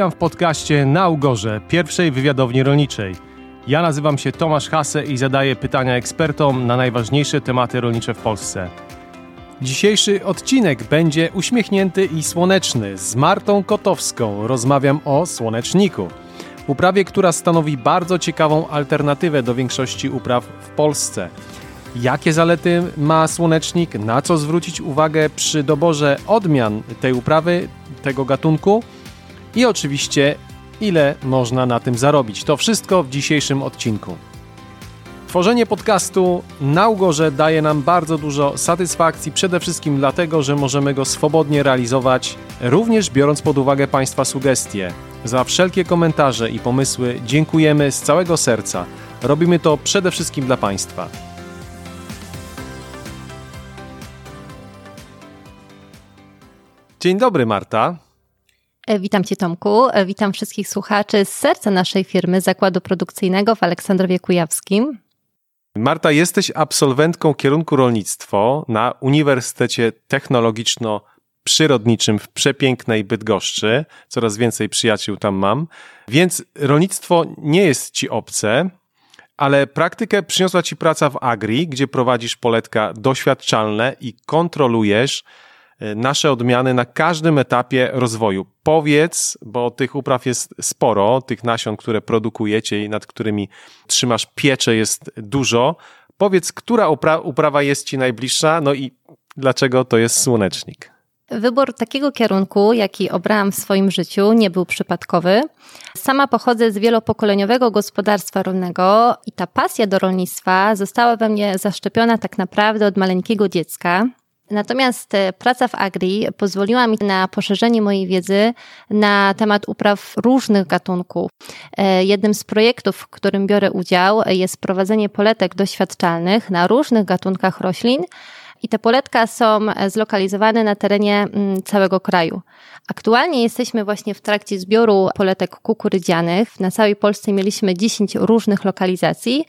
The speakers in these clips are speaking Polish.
Witam w podcaście Na Ugorze, pierwszej wywiadowni rolniczej. Ja nazywam się Tomasz Hase i zadaję pytania ekspertom na najważniejsze tematy rolnicze w Polsce. Dzisiejszy odcinek będzie uśmiechnięty i słoneczny. Z Martą Kotowską rozmawiam o słoneczniku. Uprawie, która stanowi bardzo ciekawą alternatywę do większości upraw w Polsce. Jakie zalety ma słonecznik? Na co zwrócić uwagę przy doborze odmian tej uprawy, tego gatunku? I oczywiście, ile można na tym zarobić. To wszystko w dzisiejszym odcinku. Tworzenie podcastu na Ugorze daje nam bardzo dużo satysfakcji, przede wszystkim dlatego, że możemy go swobodnie realizować, również biorąc pod uwagę Państwa sugestie. Za wszelkie komentarze i pomysły dziękujemy z całego serca. Robimy to przede wszystkim dla Państwa. Dzień dobry, Marta. E, witam Cię, Tomku. E, witam wszystkich słuchaczy z serca naszej firmy Zakładu Produkcyjnego w Aleksandrowie Kujawskim. Marta, jesteś absolwentką kierunku rolnictwo na Uniwersytecie Technologiczno-Przyrodniczym w przepięknej Bydgoszczy. Coraz więcej przyjaciół tam mam. Więc rolnictwo nie jest Ci obce, ale praktykę przyniosła Ci praca w Agri, gdzie prowadzisz poletka doświadczalne i kontrolujesz nasze odmiany na każdym etapie rozwoju. Powiedz, bo tych upraw jest sporo, tych nasion, które produkujecie i nad którymi trzymasz pieczę jest dużo. Powiedz, która upra uprawa jest Ci najbliższa, no i dlaczego to jest słonecznik? Wybór takiego kierunku, jaki obrałam w swoim życiu, nie był przypadkowy. Sama pochodzę z wielopokoleniowego gospodarstwa rolnego i ta pasja do rolnictwa została we mnie zaszczepiona tak naprawdę od maleńkiego dziecka. Natomiast e, praca w Agri pozwoliła mi na poszerzenie mojej wiedzy na temat upraw różnych gatunków. E, jednym z projektów, w którym biorę udział, jest prowadzenie poletek doświadczalnych na różnych gatunkach roślin. I te poletka są e, zlokalizowane na terenie mm, całego kraju. Aktualnie jesteśmy właśnie w trakcie zbioru poletek kukurydzianych. Na całej Polsce mieliśmy 10 różnych lokalizacji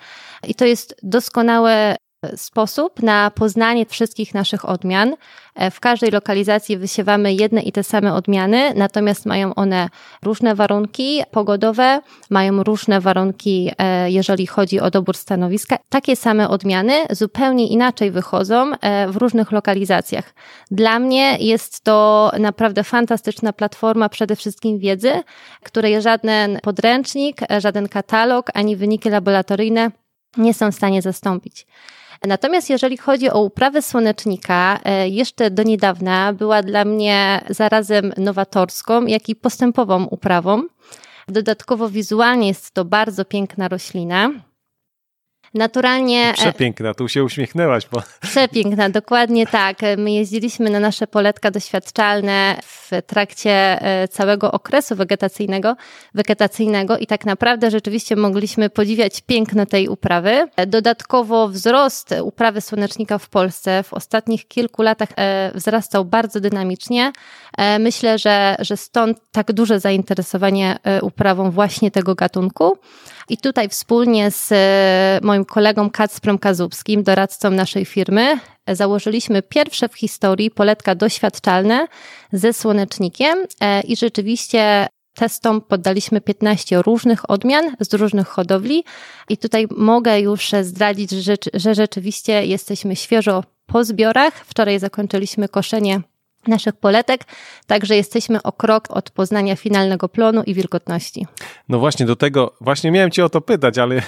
i to jest doskonałe sposób na poznanie wszystkich naszych odmian. E, w każdej lokalizacji wysiewamy jedne i te same odmiany, natomiast mają one różne warunki pogodowe, mają różne warunki, e, jeżeli chodzi o dobór stanowiska. Takie same odmiany zupełnie inaczej wychodzą e, w różnych lokalizacjach. Dla mnie jest to naprawdę fantastyczna platforma przede wszystkim wiedzy, której żaden podręcznik, żaden katalog ani wyniki laboratoryjne nie są w stanie zastąpić. Natomiast jeżeli chodzi o uprawę słonecznika, e, jeszcze do niedawna była dla mnie zarazem nowatorską, jak i postępową uprawą. Dodatkowo wizualnie jest to bardzo piękna roślina. Naturalnie. E, przepiękna, tu się uśmiechnęłaś. Bo... Przepiękna, dokładnie tak. My jeździliśmy na nasze poletka doświadczalne w trakcie e, całego okresu wegetacyjnego, wegetacyjnego i tak naprawdę rzeczywiście mogliśmy podziwiać piękno tej uprawy. Dodatkowo wzrost uprawy słonecznika w Polsce w ostatnich kilku latach e, wzrastał bardzo dynamicznie. Myślę, że, że stąd tak duże zainteresowanie uprawą właśnie tego gatunku. I tutaj wspólnie z e, moim kolegą Kacprem Kazubskim, doradcą naszej firmy, założyliśmy pierwsze w historii poletka doświadczalne ze słonecznikiem e, i rzeczywiście testom poddaliśmy 15 różnych odmian z różnych hodowli i tutaj mogę już zdradzić, że rzeczywiście jesteśmy świeżo po zbiorach. Wczoraj zakończyliśmy koszenie naszych poletek, także jesteśmy o krok od poznania finalnego plonu i wilgotności. No właśnie do tego, właśnie miałem cię o to pytać, ale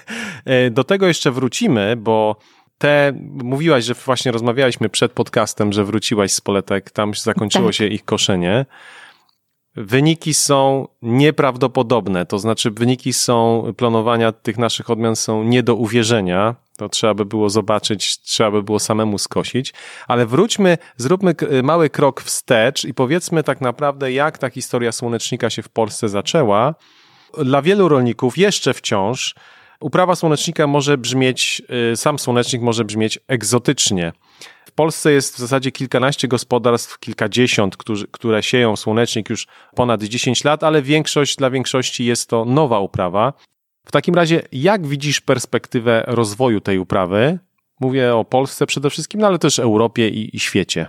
do tego jeszcze wrócimy, bo te, mówiłaś, że właśnie rozmawialiśmy przed podcastem, że wróciłaś z poletek, tam zakończyło tak. się ich koszenie. Wyniki są nieprawdopodobne, to znaczy wyniki są, planowania tych naszych odmian są nie do uwierzenia. To trzeba by było zobaczyć, trzeba by było samemu skosić. Ale wróćmy, zróbmy mały krok wstecz i powiedzmy tak naprawdę, jak ta historia słonecznika się w Polsce zaczęła. Dla wielu rolników jeszcze wciąż uprawa słonecznika może brzmieć, y, sam słonecznik może brzmieć egzotycznie. W Polsce jest w zasadzie kilkanaście gospodarstw, kilkadziesiąt, którzy, które sieją słonecznik już ponad 10 lat, ale większość, dla większości jest to nowa uprawa. W takim razie, jak widzisz perspektywę rozwoju tej uprawy? Mówię o Polsce przede wszystkim, no ale też Europie i, i świecie.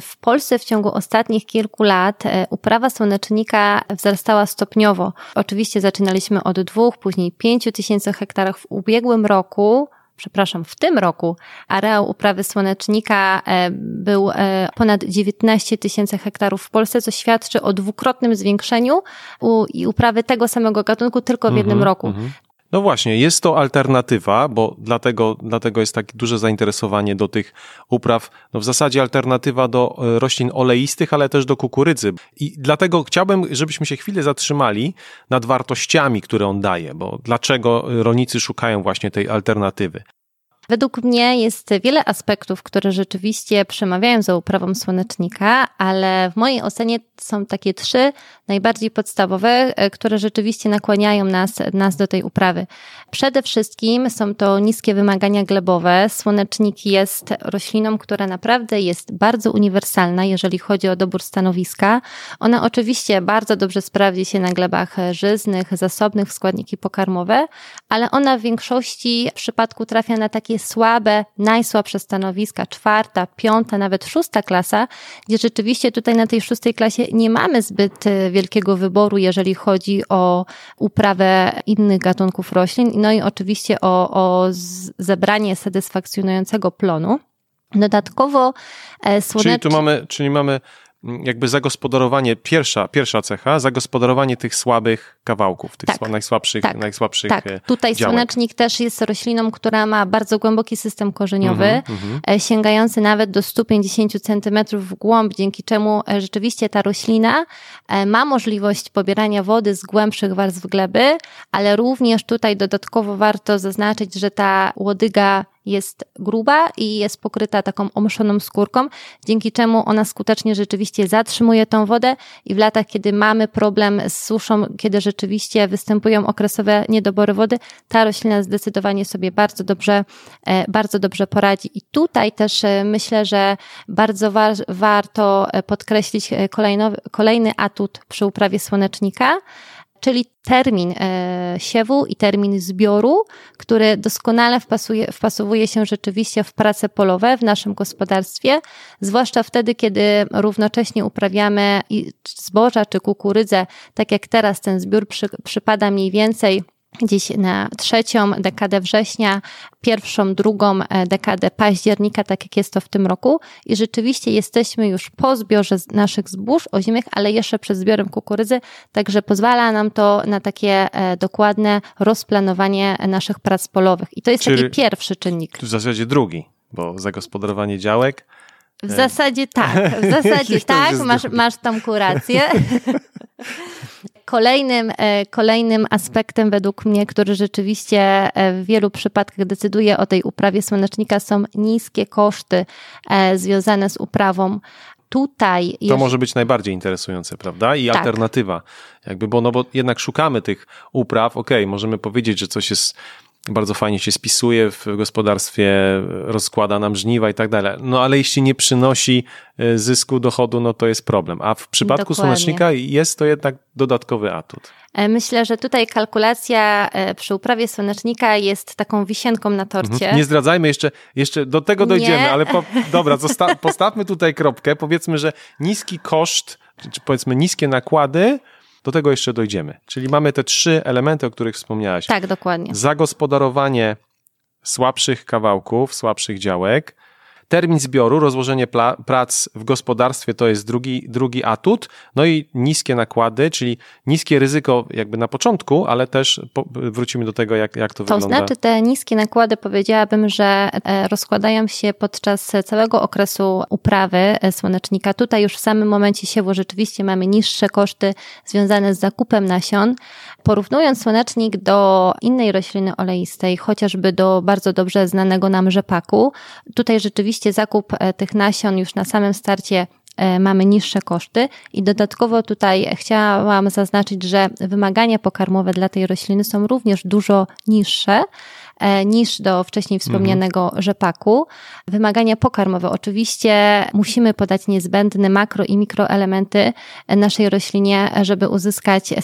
W Polsce w ciągu ostatnich kilku lat e, uprawa słonecznika wzrastała stopniowo. Oczywiście zaczynaliśmy od dwóch, później pięciu tysięcy hektarów w ubiegłym roku przepraszam, w tym roku areał uprawy słonecznika e, był e, ponad 19 tysięcy hektarów w Polsce, co świadczy o dwukrotnym zwiększeniu i uprawy tego samego gatunku tylko w jednym mm -hmm, roku. Mm -hmm. No właśnie, jest to alternatywa, bo dlatego, dlatego jest takie duże zainteresowanie do tych upraw. No w zasadzie alternatywa do e, roślin oleistych, ale też do kukurydzy. I dlatego chciałbym, żebyśmy się chwilę zatrzymali nad wartościami, które on daje, bo dlaczego rolnicy szukają właśnie tej alternatywy. Według mnie jest wiele aspektów, które rzeczywiście przemawiają za uprawą słonecznika, ale w mojej ocenie są takie trzy najbardziej podstawowe, e, które rzeczywiście nakłaniają nas, nas do tej uprawy. Przede wszystkim są to niskie wymagania glebowe. Słonecznik jest rośliną, która naprawdę jest bardzo uniwersalna, jeżeli chodzi o dobór stanowiska. Ona oczywiście bardzo dobrze sprawdzi się na glebach żyznych, zasobnych składniki pokarmowe, ale ona w większości przypadku trafia na takie słabe, najsłabsze stanowiska, czwarta, piąta, nawet szósta klasa, gdzie rzeczywiście tutaj na tej szóstej klasie nie mamy zbyt e, wielkiego wyboru, jeżeli chodzi o uprawę innych gatunków roślin, no i oczywiście o, o zebranie satysfakcjonującego plonu. Dodatkowo e, słonecz... Czyli tu mamy, czyli mamy jakby zagospodarowanie, pierwsza, pierwsza cecha, zagospodarowanie tych słabych kawałków, tych tak, najsłabszych, tak, najsłabszych Tak, e, tutaj działek. słonecznik też jest rośliną, która ma bardzo głęboki system korzeniowy, mm -hmm. sięgający nawet do 150 cm w głąb, dzięki czemu e, rzeczywiście ta roślina ma możliwość pobierania wody z głębszych warstw gleby, ale również tutaj dodatkowo warto zaznaczyć, że ta łodyga jest gruba i jest pokryta taką omszoną skórką, dzięki czemu ona skutecznie rzeczywiście zatrzymuje tą wodę i w latach, kiedy mamy problem z suszą, kiedy rzeczywiście występują okresowe niedobory wody, ta roślina zdecydowanie sobie bardzo dobrze, e, bardzo dobrze poradzi. I tutaj też e, myślę, że bardzo wa warto e, podkreślić kolejno, kolejny atut przy uprawie słonecznika, czyli termin e, siewu i termin zbioru, który doskonale wpasuje, wpasowuje się rzeczywiście w prace polowe w naszym gospodarstwie, zwłaszcza wtedy, kiedy równocześnie uprawiamy zboża czy kukurydzę, tak jak teraz ten zbiór przy, przypada mniej więcej gdzieś na trzecią dekadę września, pierwszą, drugą e, dekadę października, tak jak jest to w tym roku. I rzeczywiście jesteśmy już po zbiorze naszych zbóż ozimych, ale jeszcze przed zbiorem kukurydzy, także pozwala nam to na takie e, dokładne rozplanowanie naszych prac polowych. I to jest Czyli taki pierwszy czynnik. W zasadzie drugi, bo zagospodarowanie działek. W zasadzie tak, w zasadzie tak, masz, masz tam kurację. Kolejnym, e, kolejnym aspektem według mnie, który rzeczywiście e, w wielu przypadkach decyduje o tej uprawie słonecznika są niskie koszty e, związane z uprawą tutaj. To może być najbardziej interesujące, prawda? I tak. alternatywa. Jakby, bo, no bo jednak szukamy tych upraw. Okej, okay, możemy powiedzieć, że coś jest bardzo fajnie się spisuje w gospodarstwie, rozkłada nam żniwa i tak dalej. No ale jeśli nie przynosi e, zysku, dochodu, no to jest problem. A w przypadku Dokładnie. słonecznika jest to jednak dodatkowy atut. E, myślę, że tutaj kalkulacja e, przy uprawie słonecznika jest taką wisienką na torcie. Mhm. Nie zdradzajmy jeszcze, jeszcze do tego dojdziemy, Nie. ale po, dobra, postawmy tutaj kropkę. Powiedzmy, że niski koszt, czy powiedzmy niskie nakłady, do tego jeszcze dojdziemy. Czyli mamy te trzy elementy, o których wspomniałaś. Tak, dokładnie. Zagospodarowanie słabszych kawałków, słabszych działek, Termin zbioru, rozłożenie prac w gospodarstwie to jest drugi, drugi atut. No i niskie nakłady, czyli niskie ryzyko jakby na początku, ale też po, wrócimy do tego, jak, jak to, to wygląda. To znaczy te niskie nakłady powiedziałabym, że e, rozkładają się podczas całego okresu uprawy e, słonecznika. Tutaj już w samym momencie siewu rzeczywiście mamy niższe koszty związane z zakupem nasion. Porównując słonecznik do innej rośliny oleistej, chociażby do bardzo dobrze znanego nam rzepaku, tutaj rzeczywiście Oczywiście zakup e, tych nasion już na samym starcie e, mamy niższe koszty i dodatkowo tutaj chciałam zaznaczyć, że wymagania pokarmowe dla tej rośliny są również dużo niższe e, niż do wcześniej wspomnianego mhm. rzepaku. Wymagania pokarmowe. Oczywiście musimy podać niezbędne makro i mikroelementy naszej roślinie, żeby uzyskać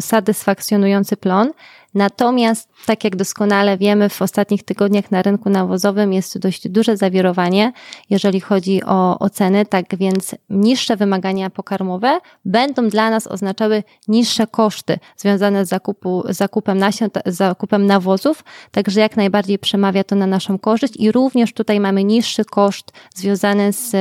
satysfakcjonujący plon. Natomiast, tak jak doskonale wiemy, w ostatnich tygodniach na rynku nawozowym jest dość duże zawirowanie, jeżeli chodzi o, o ceny, tak więc niższe wymagania pokarmowe będą dla nas oznaczały niższe koszty związane z zakupu, zakupem nasion, zakupem nawozów, także jak najbardziej przemawia to na naszą korzyść i również tutaj mamy niższy koszt związany z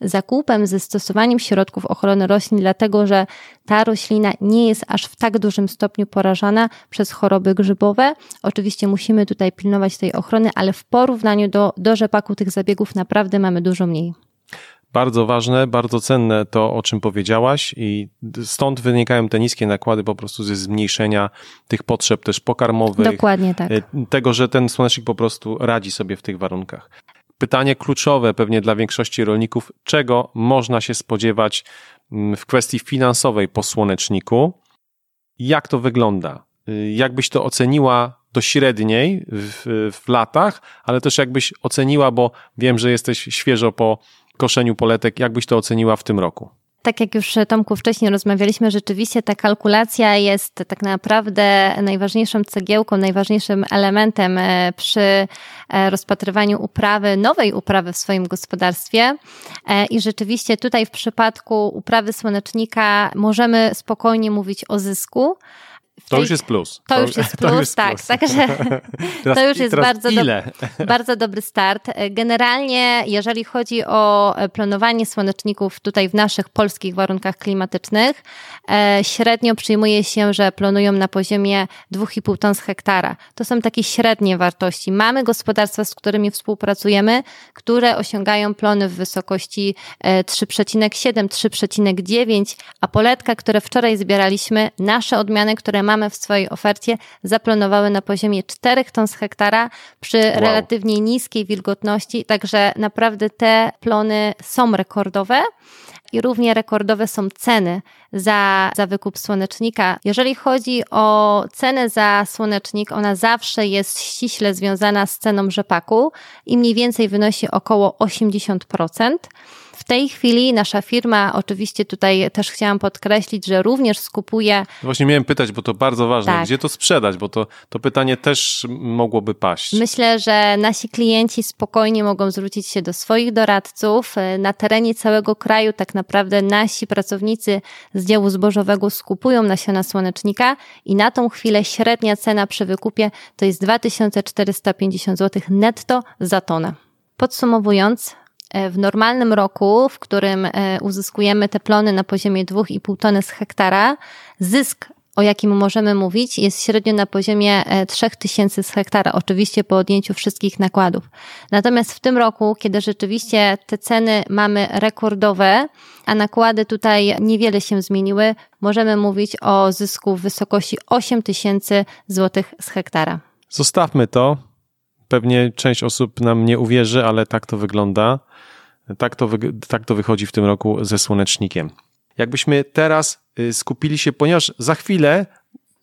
zakupem, ze stosowaniem środków ochrony roślin, dlatego że ta roślina nie jest aż w tak dużym stopniu porażana przez choroby grzybowe. Oczywiście musimy tutaj pilnować tej ochrony, ale w porównaniu do, do rzepaku tych zabiegów naprawdę mamy dużo mniej. Bardzo ważne, bardzo cenne to, o czym powiedziałaś, i stąd wynikają te niskie nakłady po prostu ze zmniejszenia tych potrzeb też pokarmowych. Dokładnie tak. Y, tego, że ten słonecznik po prostu radzi sobie w tych warunkach pytanie kluczowe pewnie dla większości rolników, czego można się spodziewać mm, w kwestii finansowej po słoneczniku? Jak to wygląda? Y, jakbyś to oceniła do średniej w, w latach, ale też jakbyś oceniła, bo wiem, że jesteś świeżo po koszeniu poletek, jakbyś to oceniła w tym roku? Tak jak już Tomku wcześniej rozmawialiśmy, rzeczywiście ta kalkulacja jest tak naprawdę najważniejszą cegiełką, najważniejszym elementem e, przy e, rozpatrywaniu uprawy, nowej uprawy w swoim gospodarstwie. E, I rzeczywiście tutaj w przypadku uprawy słonecznika możemy spokojnie mówić o zysku. To już jest plus. To, już jest plus, tak. Plus. Także to już jest bardzo, do, bardzo dobry start. Generalnie, jeżeli chodzi o planowanie słoneczników tutaj w naszych polskich warunkach klimatycznych, e, średnio przyjmuje się, że planują na poziomie 2,5 ton z hektara. To są takie średnie wartości. Mamy gospodarstwa, z którymi współpracujemy, które osiągają plony w wysokości 3,7, e, 3,9, a poletka, które wczoraj zbieraliśmy, nasze odmiany, które mamy w swojej ofercie, zaplanowały na poziomie 4 ton z hektara przy wow. relatywnie niskiej wilgotności, także naprawdę te plony są rekordowe i równie rekordowe są ceny za, za wykup słonecznika. Jeżeli chodzi o cenę za słonecznik, ona zawsze jest ściśle związana z ceną rzepaku i mniej więcej wynosi około 80%. W tej chwili nasza firma, oczywiście tutaj też chciałam podkreślić, że również skupuje. Właśnie miałem pytać, bo to bardzo ważne, tak. gdzie to sprzedać, bo to, to pytanie też mogłoby paść. Myślę, że nasi klienci spokojnie mogą zwrócić się do swoich doradców. Na terenie całego kraju tak naprawdę nasi pracownicy z działu zbożowego skupują nasiona słonecznika i na tą chwilę średnia cena przy wykupie to jest 2450 zł netto za tonę. Podsumowując, w normalnym roku, w którym e, uzyskujemy te plony na poziomie 2,5 tony z hektara, zysk o jakim możemy mówić, jest średnio na poziomie 3000 e, z hektara, oczywiście po odjęciu wszystkich nakładów. Natomiast w tym roku, kiedy rzeczywiście te ceny mamy rekordowe, a nakłady tutaj niewiele się zmieniły, możemy mówić o zysku w wysokości 8000 zł z hektara. Zostawmy to. Pewnie część osób nam nie uwierzy, ale tak to wygląda. Tak to, tak to wychodzi w tym roku ze słonecznikiem. Jakbyśmy teraz y, skupili się, ponieważ za chwilę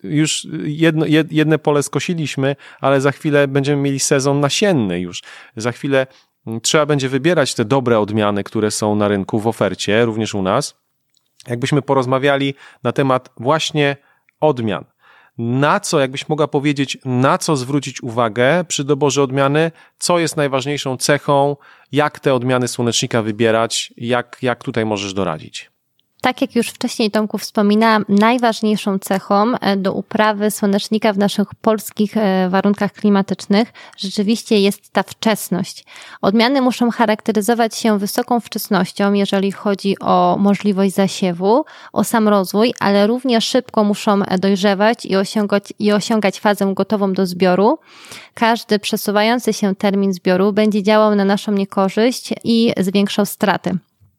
już jedno, jedne pole skosiliśmy, ale za chwilę będziemy mieli sezon nasienny już. Za chwilę mm, trzeba będzie wybierać te dobre odmiany, które są na rynku w ofercie, również u nas. Jakbyśmy porozmawiali na temat właśnie odmian na co, jakbyś mogła powiedzieć, na co zwrócić uwagę przy doborze odmiany, co jest najważniejszą cechą, jak te odmiany słonecznika wybierać, jak, jak tutaj możesz doradzić? Tak jak już wcześniej Tomku wspominałam, najważniejszą cechą e, do uprawy słonecznika w naszych polskich e, warunkach klimatycznych rzeczywiście jest ta wczesność. Odmiany muszą charakteryzować się wysoką wczesnością, jeżeli chodzi o możliwość zasiewu, o sam rozwój, ale równie szybko muszą e, dojrzewać i osiągać, i osiągać fazę gotową do zbioru. Każdy przesuwający się termin zbioru będzie działał na naszą niekorzyść i zwiększał straty.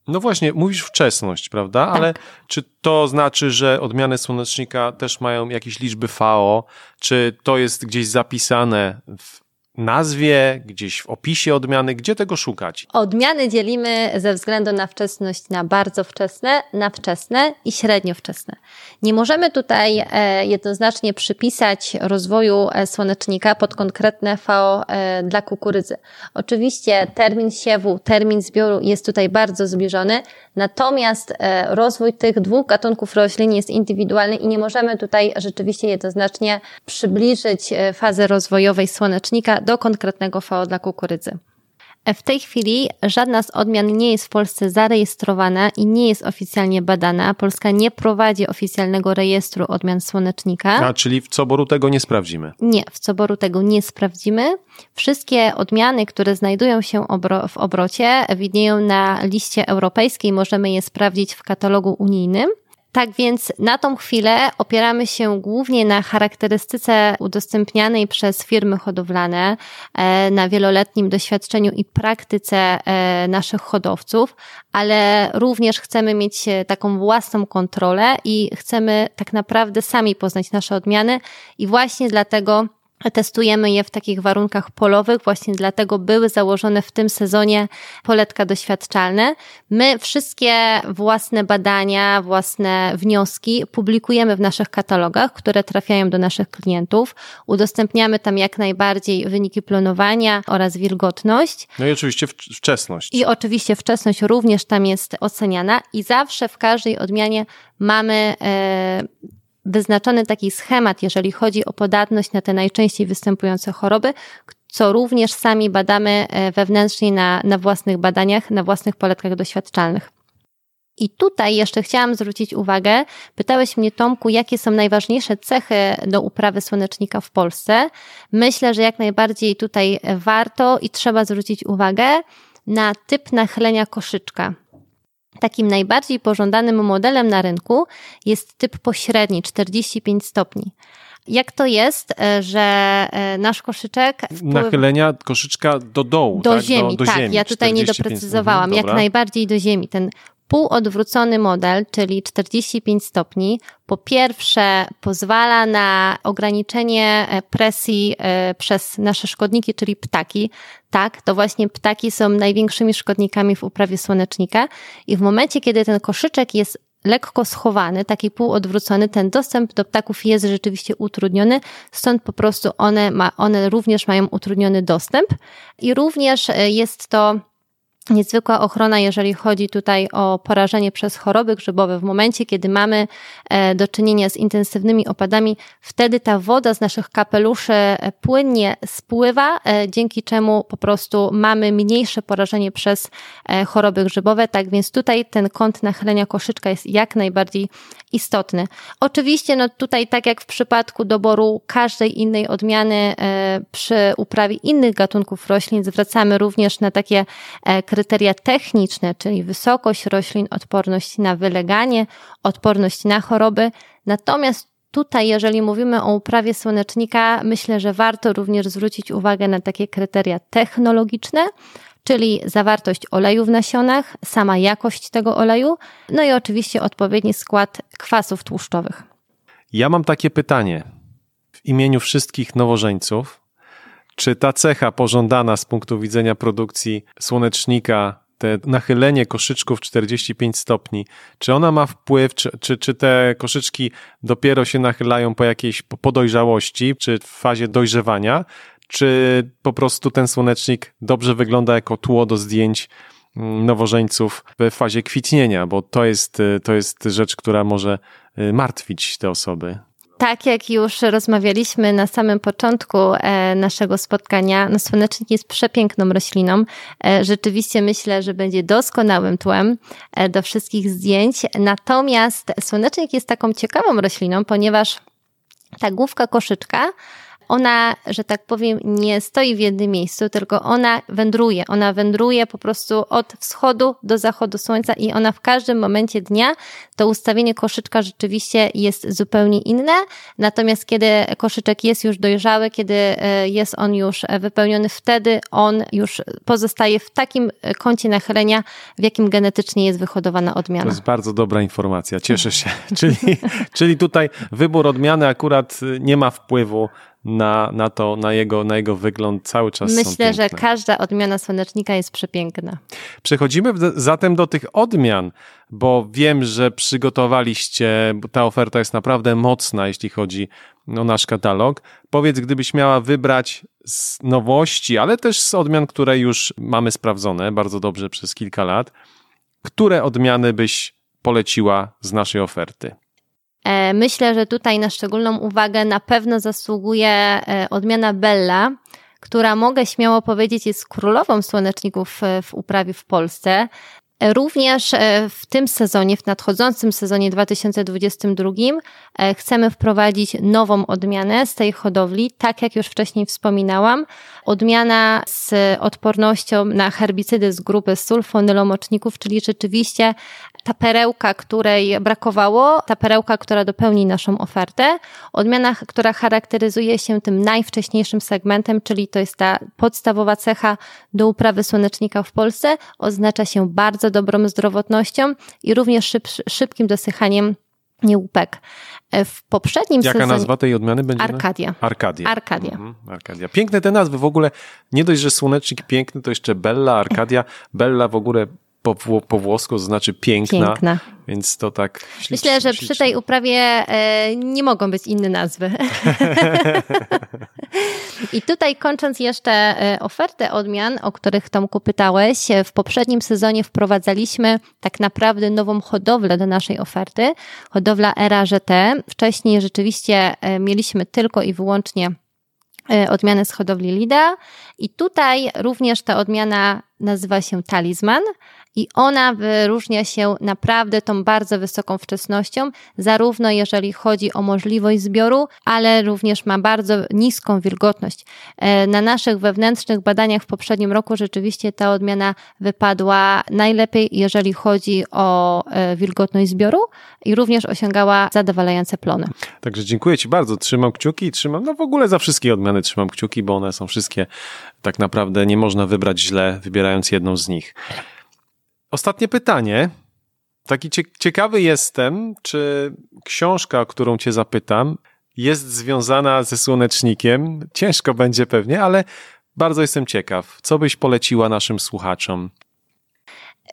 No właśnie, mówisz wczesność, prawda? Tak. Ale czy to znaczy, że odmiany słonecznika też mają jakieś liczby FAO? Czy to jest gdzieś zapisane w nazwie, gdzieś w opisie odmiany? Gdzie tego szukać? Odmiany dzielimy ze względu na wczesność na bardzo wczesne, na wczesne i średnio wczesne. Nie możemy tutaj e, jednoznacznie przypisać rozwoju e, słonecznika pod konkretne VO e, dla kukurydzy. Oczywiście termin siewu, termin zbioru jest tutaj bardzo zbliżony, natomiast rozwój tych dwóch gatunków roślin jest indywidualny i nie możemy tutaj rzeczywiście jednoznacznie przybliżyć fazy rozwojowej słonecznika do konkretnego VO dla kukurydzy. W tej chwili żadna z odmian nie jest w Polsce zarejestrowana i nie jest oficjalnie badana. Polska nie prowadzi oficjalnego rejestru odmian słonecznika. A, czyli w Coboru tego nie sprawdzimy? Nie, w Coboru tego nie sprawdzimy. Wszystkie odmiany, które znajdują się w obrocie, widnieją na liście europejskiej. Możemy je sprawdzić w katalogu unijnym. Tak więc na tą chwilę opieramy się głównie na charakterystyce udostępnianej przez firmy hodowlane, e, na wieloletnim doświadczeniu i praktyce e, naszych hodowców, ale również chcemy mieć e, taką własną kontrolę i chcemy tak naprawdę sami poznać nasze odmiany i właśnie dlatego Testujemy je w takich warunkach polowych, właśnie dlatego były założone w tym sezonie poletka doświadczalne. My wszystkie własne badania, własne wnioski publikujemy w naszych katalogach, które trafiają do naszych klientów. Udostępniamy tam jak najbardziej wyniki planowania oraz wilgotność. No i oczywiście wczesność. I oczywiście wczesność również tam jest oceniana i zawsze w każdej odmianie mamy e, wyznaczony taki schemat, jeżeli chodzi o podatność na te najczęściej występujące choroby, co również sami badamy e, wewnętrznie na, na własnych badaniach, na własnych poletkach doświadczalnych. I tutaj jeszcze chciałam zwrócić uwagę, pytałeś mnie Tomku, jakie są najważniejsze cechy do uprawy słonecznika w Polsce. Myślę, że jak najbardziej tutaj warto i trzeba zwrócić uwagę na typ nachylenia koszyczka. Takim najbardziej pożądanym modelem na rynku jest typ pośredni 45 stopni. Jak to jest, e, że e, nasz koszyczek. Wpływ... Nachylenia koszyczka do dołu. Do tak? ziemi, do, do tak. Ziemi. Ja tutaj nie doprecyzowałam. Mhm, jak najbardziej do ziemi. Ten półodwrócony model, czyli 45 stopni, po pierwsze pozwala na ograniczenie e, presji e, przez nasze szkodniki, czyli ptaki. Tak, to właśnie ptaki są największymi szkodnikami w uprawie słonecznika. I w momencie, kiedy ten koszyczek jest lekko schowany, taki półodwrócony, ten dostęp do ptaków jest rzeczywiście utrudniony, stąd po prostu one, ma, one również mają utrudniony dostęp. I również e, jest to niezwykła ochrona, jeżeli chodzi tutaj o porażenie przez choroby grzybowe. W momencie, kiedy mamy e, do czynienia z intensywnymi opadami, wtedy ta woda z naszych kapeluszy e, płynnie spływa, e, dzięki czemu po prostu mamy mniejsze porażenie przez choroby grzybowe. Tak więc tutaj ten kąt nachylenia koszyczka jest jak najbardziej istotny. Oczywiście, no tutaj, tak jak w przypadku doboru każdej innej odmiany przy uprawie innych gatunków roślin, zwracamy również na takie kryteria techniczne, czyli wysokość roślin, odporność na wyleganie, odporność na choroby. Natomiast tutaj, jeżeli mówimy o uprawie słonecznika, myślę, że warto również zwrócić uwagę na takie kryteria technologiczne, czyli zawartość oleju w nasionach, sama jakość tego oleju, no i oczywiście odpowiedni skład kwasów tłuszczowych. Ja mam takie pytanie w imieniu wszystkich nowożeńców. Czy ta cecha pożądana z punktu widzenia produkcji słonecznika, te nachylenie koszyczków 45 stopni, czy ona ma wpływ, czy, czy, czy te koszyczki dopiero się nachylają po jakiejś podojrzałości, czy w fazie dojrzewania, czy po prostu ten słonecznik dobrze wygląda jako tło do zdjęć mm, nowożeńców w fazie kwitnienia, bo to jest, to jest rzecz, która może y, martwić te osoby. Tak jak już rozmawialiśmy na samym początku e, naszego spotkania, no słonecznik jest przepiękną rośliną. E, rzeczywiście myślę, że będzie doskonałym tłem e, do wszystkich zdjęć. Natomiast słonecznik jest taką ciekawą rośliną, ponieważ ta główka koszyczka ona, że tak powiem, nie stoi w jednym miejscu, tylko ona wędruje. Ona wędruje po prostu od wschodu do zachodu słońca i ona w każdym momencie dnia, to ustawienie koszyczka rzeczywiście jest zupełnie inne. Natomiast kiedy koszyczek jest już dojrzały, kiedy e, jest on już wypełniony, wtedy on już pozostaje w takim kącie nachylenia, w jakim genetycznie jest wyhodowana odmiana. To jest bardzo dobra informacja, cieszę się. czyli, czyli tutaj wybór odmiany akurat nie ma wpływu na, na to, na jego, na jego wygląd cały czas Myślę, że każda odmiana słonecznika jest przepiękna. Przechodzimy zatem do tych odmian, bo wiem, że przygotowaliście, ta oferta jest naprawdę mocna, jeśli chodzi o nasz katalog. Powiedz, gdybyś miała wybrać z nowości, ale też z odmian, które już mamy sprawdzone bardzo dobrze przez kilka lat, które odmiany byś poleciła z naszej oferty? E, myślę, że tutaj na szczególną uwagę na pewno zasługuje e, odmiana Bella, która mogę śmiało powiedzieć jest królową słoneczników e, w uprawie w Polsce. Również w tym sezonie, w nadchodzącym sezonie 2022 chcemy wprowadzić nową odmianę z tej hodowli, tak jak już wcześniej wspominałam. Odmiana z odpornością na herbicydy z grupy sulfonylomoczników, czyli rzeczywiście ta perełka, której brakowało, ta perełka, która dopełni naszą ofertę. Odmiana, która charakteryzuje się tym najwcześniejszym segmentem, czyli to jest ta podstawowa cecha do uprawy słonecznika w Polsce, oznacza się bardzo dobrą zdrowotnością i również szyb, szybkim dosychaniem niełupek. W poprzednim Jaka sezonie... nazwa tej odmiany będzie? Arkadia. Arkadia. Arkadia. Mhm, Arkadia. Piękne te nazwy. W ogóle nie dość, że słonecznik piękny, to jeszcze Bella, Arkadia. Bella w ogóle po, po włosku, to znaczy piękna. Piękna. Więc to tak. Ślicznie, Myślę, że ślicznie. przy tej uprawie e, nie mogą być inne nazwy. I tutaj kończąc jeszcze e, ofertę odmian, o których Tomku pytałeś, w poprzednim sezonie wprowadzaliśmy tak naprawdę nową hodowlę do naszej oferty. Hodowla Era GT. Wcześniej rzeczywiście e, mieliśmy tylko i wyłącznie e, odmianę z hodowli Lida i tutaj również ta odmiana nazywa się Talizman i ona wyróżnia się naprawdę tą bardzo wysoką wczesnością, zarówno jeżeli chodzi o możliwość zbioru, ale również ma bardzo niską wilgotność. E, na naszych wewnętrznych badaniach w poprzednim roku rzeczywiście ta odmiana wypadła najlepiej, jeżeli chodzi o e, wilgotność zbioru i również osiągała zadowalające plony. Także dziękuję Ci bardzo. Trzymam kciuki i trzymam, no w ogóle za wszystkie odmiany trzymam kciuki, bo one są wszystkie tak naprawdę nie można wybrać źle, wybierając jedną z nich. Ostatnie pytanie. Taki ciekawy jestem, czy książka, którą cię zapytam, jest związana ze słonecznikiem. Ciężko będzie pewnie, ale bardzo jestem ciekaw. Co byś poleciła naszym słuchaczom?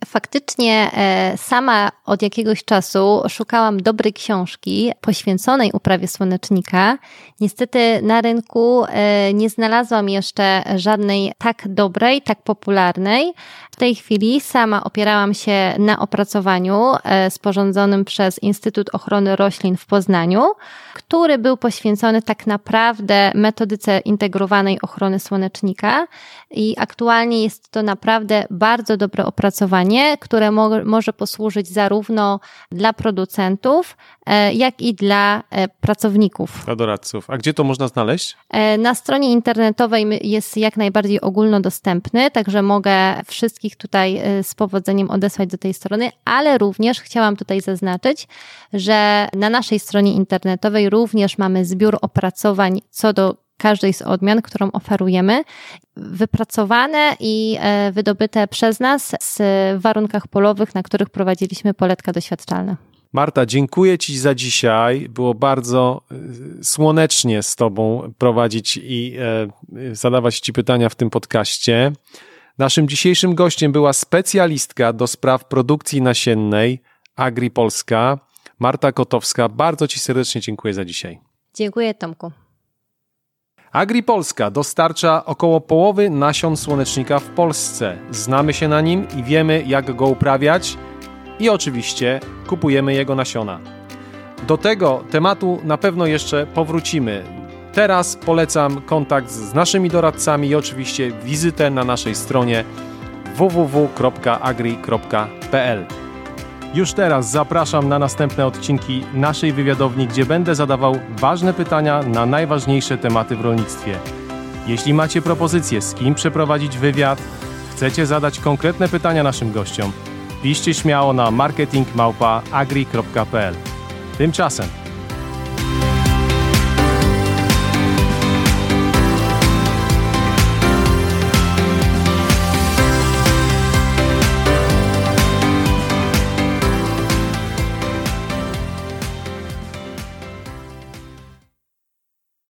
Faktycznie e, sama od jakiegoś czasu szukałam dobrej książki poświęconej uprawie słonecznika. Niestety na rynku e, nie znalazłam jeszcze żadnej tak dobrej, tak popularnej. W tej chwili sama opierałam się na opracowaniu e, sporządzonym przez Instytut Ochrony Roślin w Poznaniu, który był poświęcony tak naprawdę metodyce integrowanej ochrony słonecznika i aktualnie jest to naprawdę bardzo dobre opracowanie, które mo może posłużyć zarówno dla producentów, e, jak i dla e, pracowników. Dla doradców. A gdzie to można znaleźć? Na stronie internetowej jest jak najbardziej ogólnodostępny, także mogę wszystkich tutaj z powodzeniem odesłać do tej strony, ale również chciałam tutaj zaznaczyć, że na naszej stronie internetowej również mamy zbiór opracowań co do każdej z odmian, którą oferujemy, wypracowane i e, wydobyte przez nas w warunkach polowych, na których prowadziliśmy poletka doświadczalne. Marta, dziękuję Ci za dzisiaj. Było bardzo y, słonecznie z Tobą prowadzić i e, zadawać Ci pytania w tym podcaście. Naszym dzisiejszym gościem była specjalistka do spraw produkcji nasiennej Agri Polska, Marta Kotowska. Bardzo Ci serdecznie dziękuję za dzisiaj. Dziękuję, Tomku. Agri Polska dostarcza około połowy nasion słonecznika w Polsce. Znamy się na nim i wiemy, jak go uprawiać, i oczywiście kupujemy jego nasiona. Do tego tematu na pewno jeszcze powrócimy. Teraz polecam kontakt z naszymi doradcami i oczywiście wizytę na naszej stronie www.agri.pl. Już teraz zapraszam na następne odcinki naszej wywiadowni, gdzie będę zadawał ważne pytania na najważniejsze tematy w rolnictwie. Jeśli macie propozycje, z kim przeprowadzić wywiad, chcecie zadać konkretne pytania naszym gościom, piszcie śmiało na marketingmałpa.agri.pl. Tymczasem